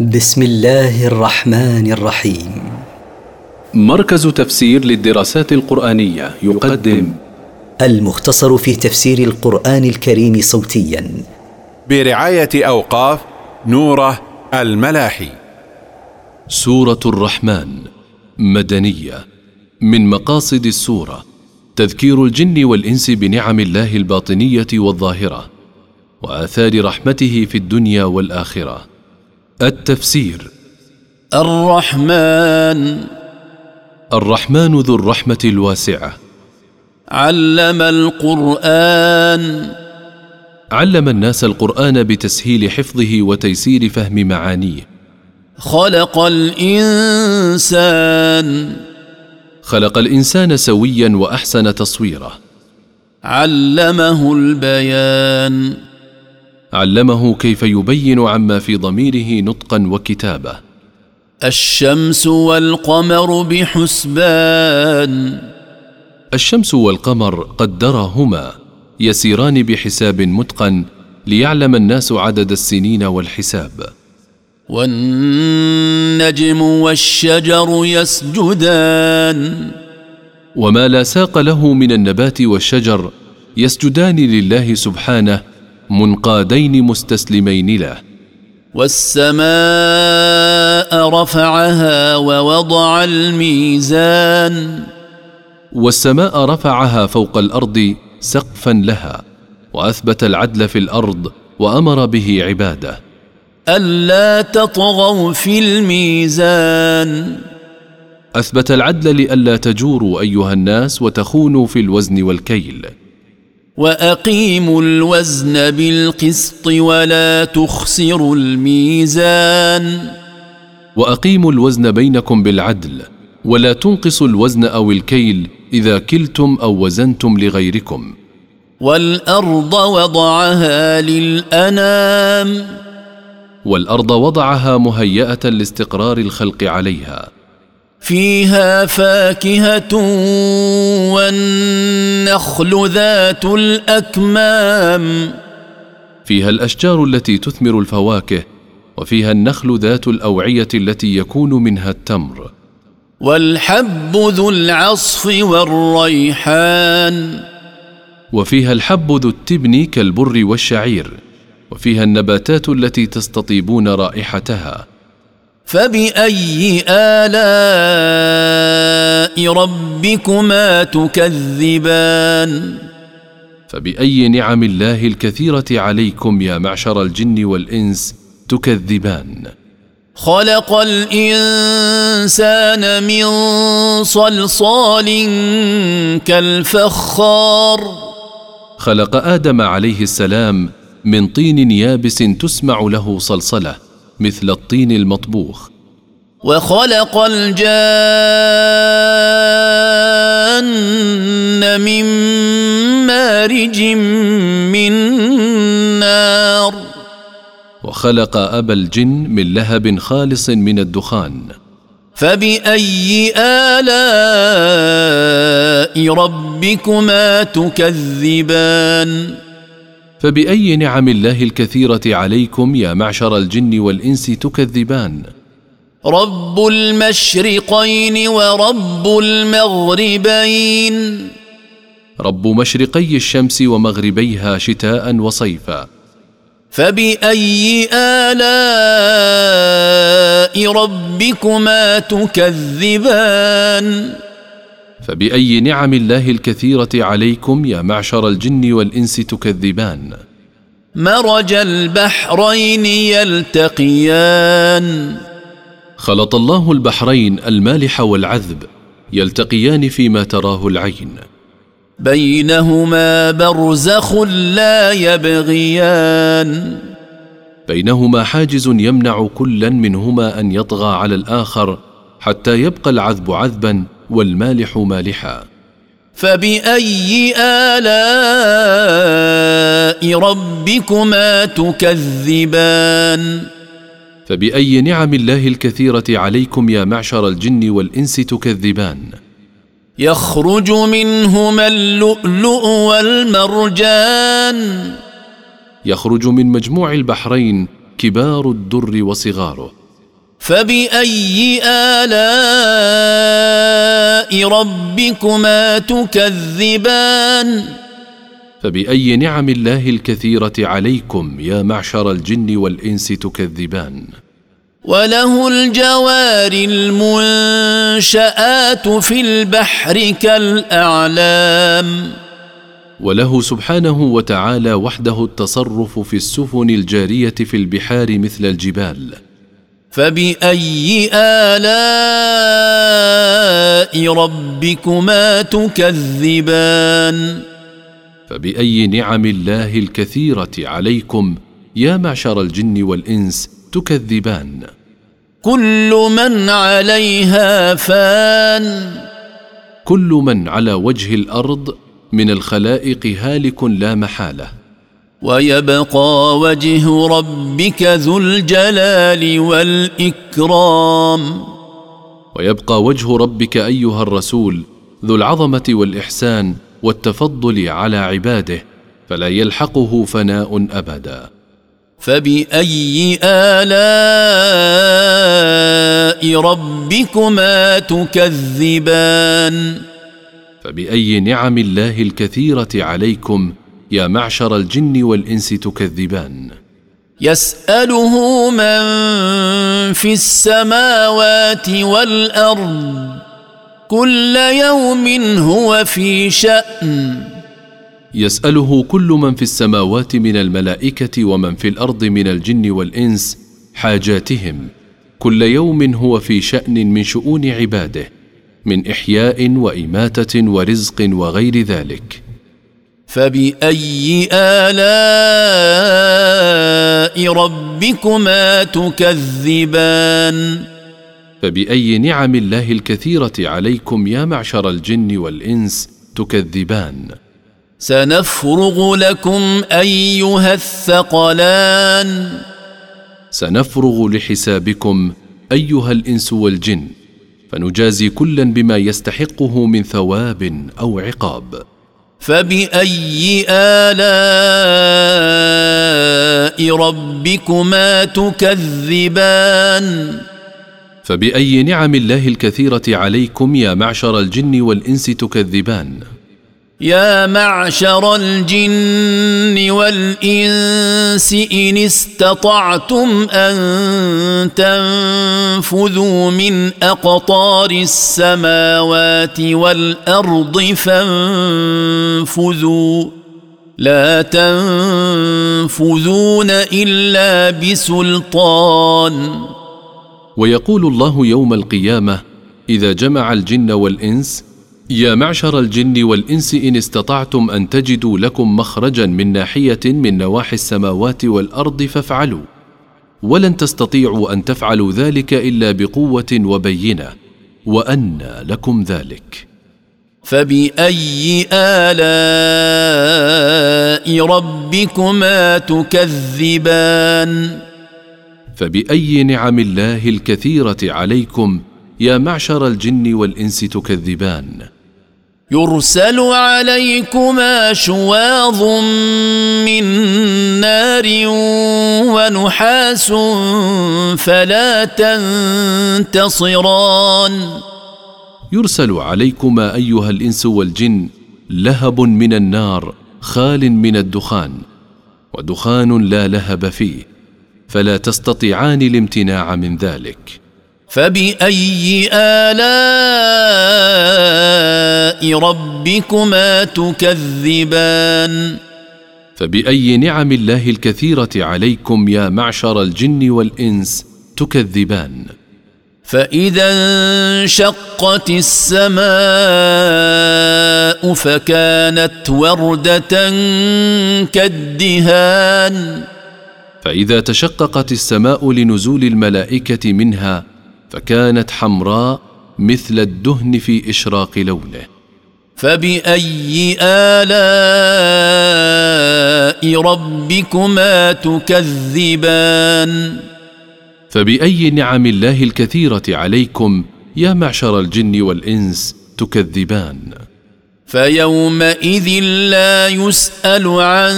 بسم الله الرحمن الرحيم. مركز تفسير للدراسات القرآنية يقدم المختصر في تفسير القرآن الكريم صوتيا. برعاية أوقاف نوره الملاحي. سورة الرحمن مدنية من مقاصد السورة تذكير الجن والإنس بنعم الله الباطنية والظاهرة وآثار رحمته في الدنيا والآخرة. التفسير. الرحمن. الرحمن ذو الرحمة الواسعة. علم القرآن. علم الناس القرآن بتسهيل حفظه وتيسير فهم معانيه. خلق الإنسان. خلق الإنسان سويا وأحسن تصويره علمه البيان. علمه كيف يبين عما في ضميره نطقا وكتابة. الشمس والقمر بحسبان. الشمس والقمر قدرهما يسيران بحساب متقن ليعلم الناس عدد السنين والحساب. والنجم والشجر يسجدان. وما لا ساق له من النبات والشجر يسجدان لله سبحانه منقادين مستسلمين له. والسماء رفعها ووضع الميزان. والسماء رفعها فوق الأرض سقفا لها وأثبت العدل في الأرض وأمر به عباده. ألا تطغوا في الميزان. أثبت العدل لئلا تجوروا أيها الناس وتخونوا في الوزن والكيل. وأقيموا الوزن بالقسط ولا تخسروا الميزان. وأقيموا الوزن بينكم بالعدل ولا تنقصوا الوزن أو الكيل إذا كلتم أو وزنتم لغيركم. والأرض وضعها للأنام. والأرض وضعها مهيئة لاستقرار الخلق عليها. فيها فاكهة والنخل ذات الأكمام. فيها الأشجار التي تثمر الفواكه وفيها النخل ذات الأوعية التي يكون منها التمر. والحب ذو العصف والريحان. وفيها الحب ذو التبن كالبر والشعير وفيها النباتات التي تستطيبون رائحتها. فبأي آلاء ربكما تكذبان؟ فبأي نعم الله الكثيرة عليكم يا معشر الجن والإنس تكذبان؟ خلق الإنسان من صلصال كالفخار. خلق آدم عليه السلام من طين يابس تسمع له صلصلة. مثل الطين المطبوخ. وخلق الجان من مارج من نار. وخلق أبا الجن من لهب خالص من الدخان. فبأي آلاء ربكما تكذبان؟ فبأي نعم الله الكثيرة عليكم يا معشر الجن والإنس تكذبان؟ رب المشرقين ورب المغربين. رب مشرقي الشمس ومغربيها شتاء وصيفا. فبأي آلاء ربكما تكذبان؟ فبأي نعم الله الكثيرة عليكم يا معشر الجن والإنس تكذبان. مرج البحرين يلتقيان. خلط الله البحرين المالح والعذب يلتقيان فيما تراه العين. بينهما برزخ لا يبغيان. بينهما حاجز يمنع كلا منهما أن يطغى على الآخر حتى يبقى العذب عذبا والمالح مالحا. فبأي آلاء ربكما تكذبان؟ فبأي نعم الله الكثيرة عليكم يا معشر الجن والإنس تكذبان. يخرج منهما اللؤلؤ والمرجان. يخرج من مجموع البحرين كبار الدر وصغاره. فبأي آلاء ربكما تكذبان. فبأي نعم الله الكثيرة عليكم يا معشر الجن والإنس تكذبان. وله الجوار المنشآت في البحر كالأعلام. وله سبحانه وتعالى وحده التصرف في السفن الجارية في البحار مثل الجبال. فبأي آلاء ربكما تكذبان. فبأي نعم الله الكثيرة عليكم يا معشر الجن والإنس تكذبان. كل من عليها فان. كل من على وجه الأرض من الخلائق هالك لا محالة. ويبقى وجه ربك ذو الجلال والإكرام. ويبقى وجه ربك أيها الرسول ذو العظمة والإحسان والتفضل على عباده فلا يلحقه فناء أبدا. فبأي آلاء ربكما تكذبان؟ فبأي نعم الله الكثيرة عليكم يا معشر الجن والإنس تكذبان؟ يسأله من في السماوات والأرض كل يوم هو في شأن. يسأله كل من في السماوات من الملائكة ومن في الأرض من الجن والإنس حاجاتهم. كل يوم هو في شأن من شؤون عباده من إحياء وإماتة ورزق وغير ذلك. فبأي آلاء ربكما تكذبان؟ فبأي نعم الله الكثيرة عليكم يا معشر الجن والإنس تكذبان؟ سنفرغ لكم أيها الثقلان. سنفرغ لحسابكم أيها الإنس والجن فنجازي كلا بما يستحقه من ثواب أو عقاب. فبأي آلاء ربكما تكذبان؟ فبأي نعم الله الكثيرة عليكم يا معشر الجن والإنس تكذبان؟ يا معشر الجن والإنس إن استطعتم أن تنفذوا من أقطار السماوات والأرض فانفذوا. لا تنفذون إلا بسلطان. ويقول الله يوم القيامة إذا جمع الجن والإنس يا معشر الجن والإنس إن استطعتم أن تجدوا لكم مخرجا من ناحية من نواحي السماوات والأرض فافعلوا. ولن تستطيعوا أن تفعلوا ذلك إلا بقوة وبينة وانى لكم ذلك. فبأي آلاء ربكما تكذبان؟ فبأي نعم الله الكثيرة عليكم يا معشر الجن والإنس تكذبان؟ يرسل عليكما شواظ من نار ونحاس فلا تنتصران. يرسل عليكما أيها الإنس والجن لهب من النار خال من الدخان ودخان لا لهب فيه فلا تستطيعان الامتناع من ذلك. فبأي آلاء ربكما تكذبان؟ فبأي نعم الله الكثيرة عليكم يا معشر الجن والإنس تكذبان. فإذا انشقت السماء فكانت وردة كالدهان. فإذا تشققت السماء لنزول الملائكة منها فكانت حمراء مثل الدهن في إشراق لونه. فبأي آلاء ربكما تكذبان؟ فبأي نعم الله الكثيرة عليكم يا معشر الجن والإنس تكذبان؟ فيومئذ لا يسأل عن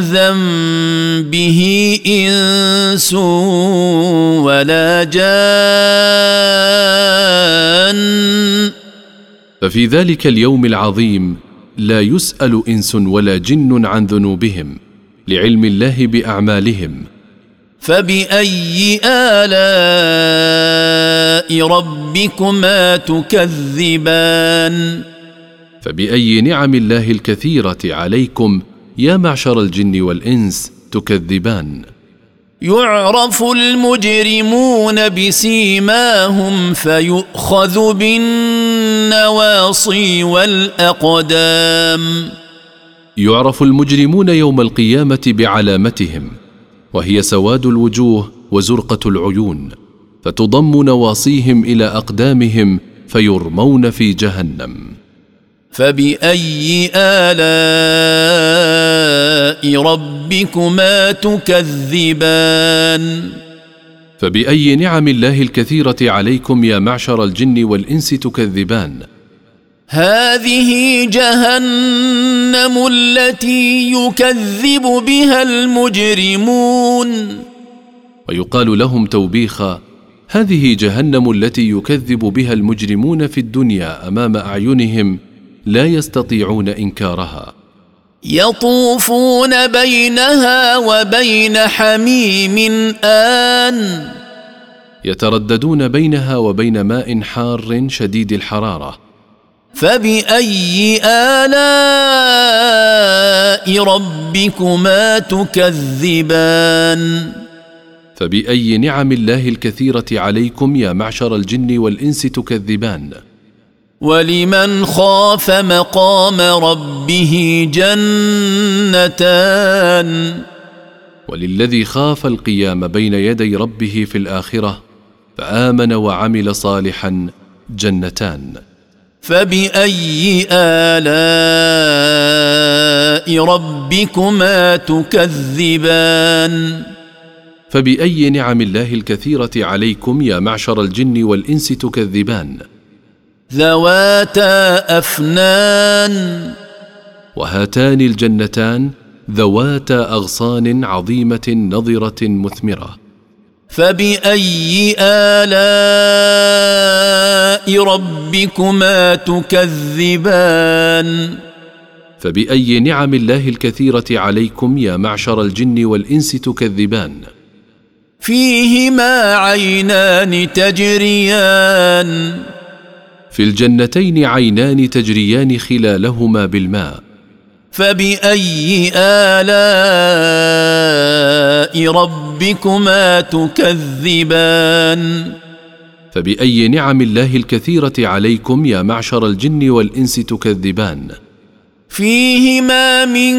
ذنبه إنس ولا جان. ففي ذلك اليوم العظيم لا يسأل إنس ولا جن عن ذنوبهم لعلم الله بأعمالهم. فبأي آلاء ربكما تكذبان؟ فبأي نعم الله الكثيرة عليكم يا معشر الجن والإنس تكذبان. يعرف المجرمون بسيماهم فيؤخذ بالنواصي والأقدام. يعرف المجرمون يوم القيامة بعلامتهم وهي سواد الوجوه وزرقة العيون فتضم نواصيهم إلى أقدامهم فيرمون في جهنم. فباي الاء ربكما تكذبان فباي نعم الله الكثيره عليكم يا معشر الجن والانس تكذبان هذه جهنم التي يكذب بها المجرمون ويقال لهم توبيخا هذه جهنم التي يكذب بها المجرمون في الدنيا امام اعينهم لا يستطيعون إنكارها. يطوفون بينها وبين حميم آن. يترددون بينها وبين ماء حار شديد الحرارة. فبأي آلاء ربكما تكذبان؟ فبأي نعم الله الكثيرة عليكم يا معشر الجن والإنس تكذبان. ولمن خاف مقام ربه جنتان. وللذي خاف القيام بين يدي ربه في الآخرة فآمن وعمل صالحا جنتان. فبأي آلاء ربكما تكذبان؟ فبأي نعم الله الكثيرة عليكم يا معشر الجن والإنس تكذبان؟ ذواتا أفنان. وهاتان الجنتان ذواتا أغصان عظيمة نضره مثمرة. فبأي آلاء ربكما تكذبان؟ فبأي نعم الله الكثيرة عليكم يا معشر الجن والإنس تكذبان؟ فيهما عينان تجريان. في الجنتين عينان تجريان خلالهما بالماء. فبأي آلاء ربكما تكذبان؟ فبأي نعم الله الكثيرة عليكم يا معشر الجن والإنس تكذبان. فيهما من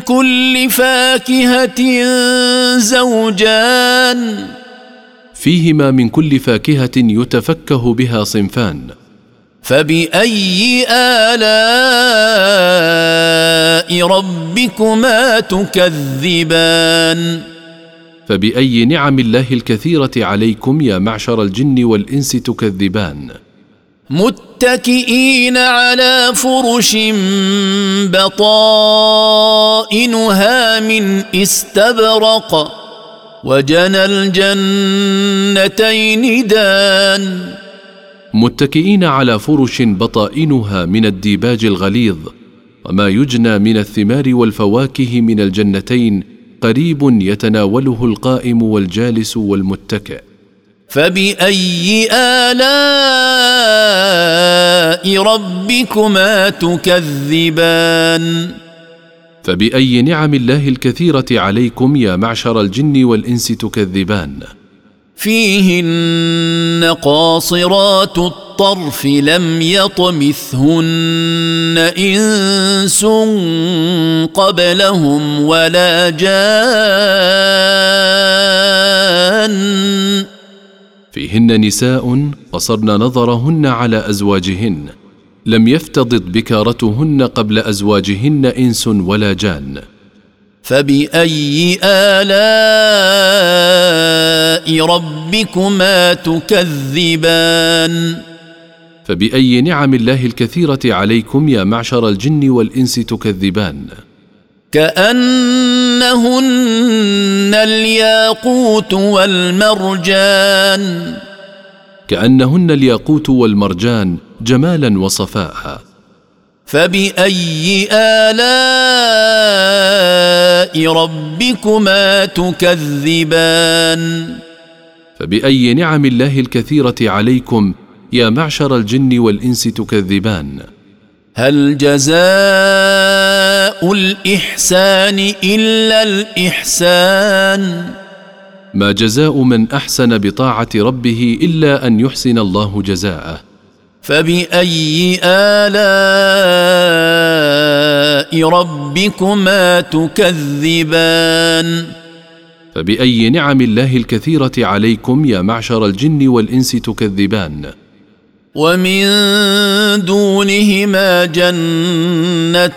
كل فاكهة زوجان. فيهما من كل فاكهة يتفكه بها صنفان. فبأي آلاء ربكما تكذبان؟ فبأي نعم الله الكثيرة عليكم يا معشر الجن والإنس تكذبان؟ متكئين على فرش بطائنها من استبرق وجنى الجنتين دان. متكئين على فرش بطائنها من الديباج الغليظ وما يجنى من الثمار والفواكه من الجنتين قريب يتناوله القائم والجالس والمتكئ. فبأي آلاء ربكما تكذبان؟ فبأي نعم الله الكثيرة عليكم يا معشر الجن والإنس تكذبان؟ فيهن قاصرات الطرف لم يطمثهن إنس قبلهم ولا جان. فيهن نساء قصرن نظرهن على أزواجهن. لم يفتضض بكارتهن قبل أزواجهن إنس ولا جان. فبأي آلاء ربكما تكذبان؟ فبأي نعم الله الكثيرة عليكم يا معشر الجن والإنس تكذبان؟ كأنهن الياقوت والمرجان. كأنهن الياقوت والمرجان جمالا وصفاء. فبأي آلاء ربكما تكذبان؟ فبأي نعم الله الكثيرة عليكم يا معشر الجن والإنس تكذبان؟ هل جزاء الإحسان إلا الإحسان؟ ما جزاء من أحسن بطاعة ربه إلا أن يحسن الله جزاءه. فبأي آلاء ربكما تكذبان؟ فبأي نعم الله الكثيرة عليكم يا معشر الجن والإنس تكذبان؟ ومن دونهما جنتان.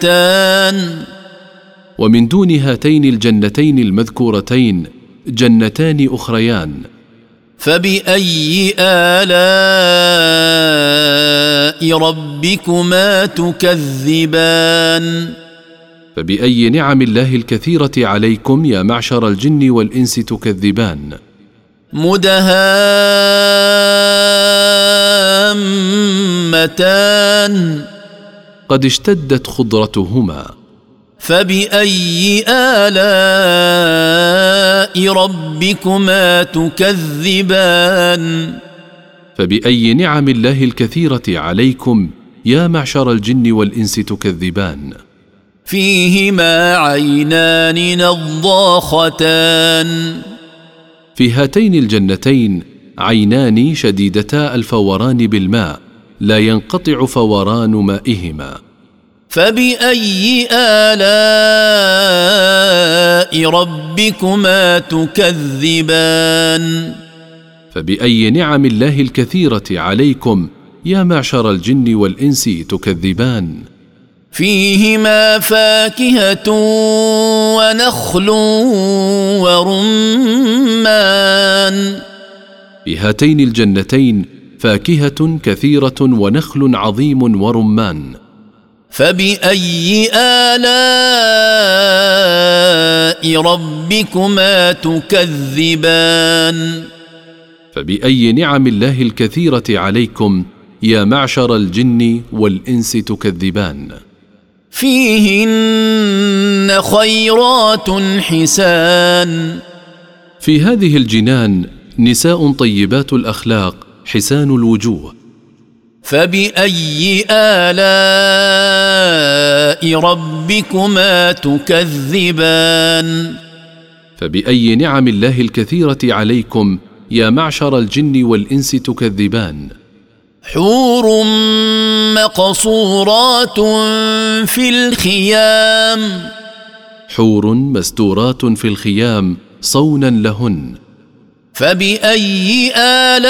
ومن دون هاتين الجنتين المذكورتين جنتان أخريان. فبأي آلاء ربكما تكذبان؟ فبأي نعم الله الكثيرة عليكم يا معشر الجن والإنس تكذبان؟ مدهامتان. قد اشتدت خضرتهما. فبأي آلاء ربكما تكذبان؟ فبأي نعم الله الكثيرة عليكم يا معشر الجن والإنس تكذبان؟ فيهما عينان نضاختان. في هاتين الجنتين عينان شديدتا الفوران بالماء لا ينقطع فوران مائهما. فبأي آلاء ربكما تكذبان؟ فبأي نعم الله الكثيرة عليكم يا معشر الجن والإنس تكذبان؟ فيهما فاكهة ونخل ورمان. في هاتين الجنتين فاكهة كثيرة ونخل عظيم ورمان. فبأي آلاء ربكما تكذبان؟ فبأي نعم الله الكثيرة عليكم يا معشر الجن والإنس تكذبان؟ فيهن خيرات حسان. في هذه الجنان نساء طيبات الأخلاق حسان الوجوه. فباي الاء ربكما تكذبان فباي نعم الله الكثيره عليكم يا معشر الجن والانس تكذبان حور مقصورات في الخيام حور مستورات في الخيام صونا لهن فبأي آلاء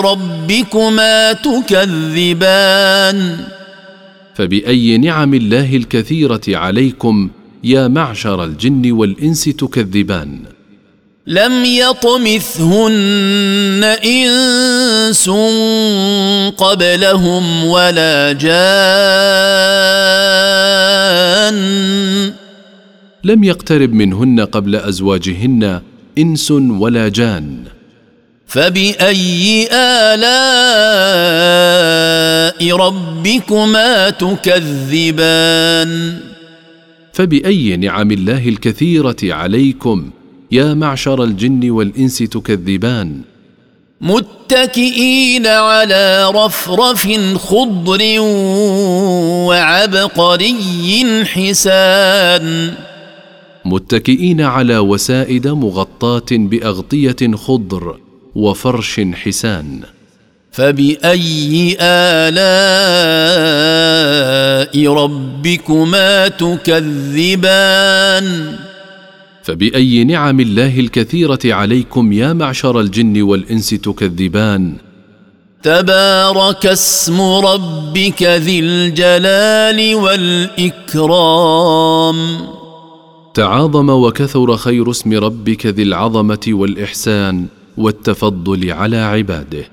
ربكما تكذبان؟ فبأي نعم الله الكثيرة عليكم يا معشر الجن والإنس تكذبان؟ لم يطمثهن إنس قبلهم ولا جان. لم يقترب منهن قبل أزواجهن إنس ولا جان. فبأي آلاء ربكما تكذبان؟ فبأي نعم الله الكثيرة عليكم يا معشر الجن والإنس تكذبان؟ متكئين على رفرف خضر وعبقري حسان. متكئين على وسائد مغطاة بأغطية خضر وفرش حسان. فبأي آلاء ربكما تكذبان؟ فبأي نعم الله الكثيرة عليكم يا معشر الجن والإنس تكذبان؟ تبارك اسم ربك ذي الجلال والإكرام. تعاظم وكثر خير اسم ربك ذي العظمة والإحسان والتفضل على عباده.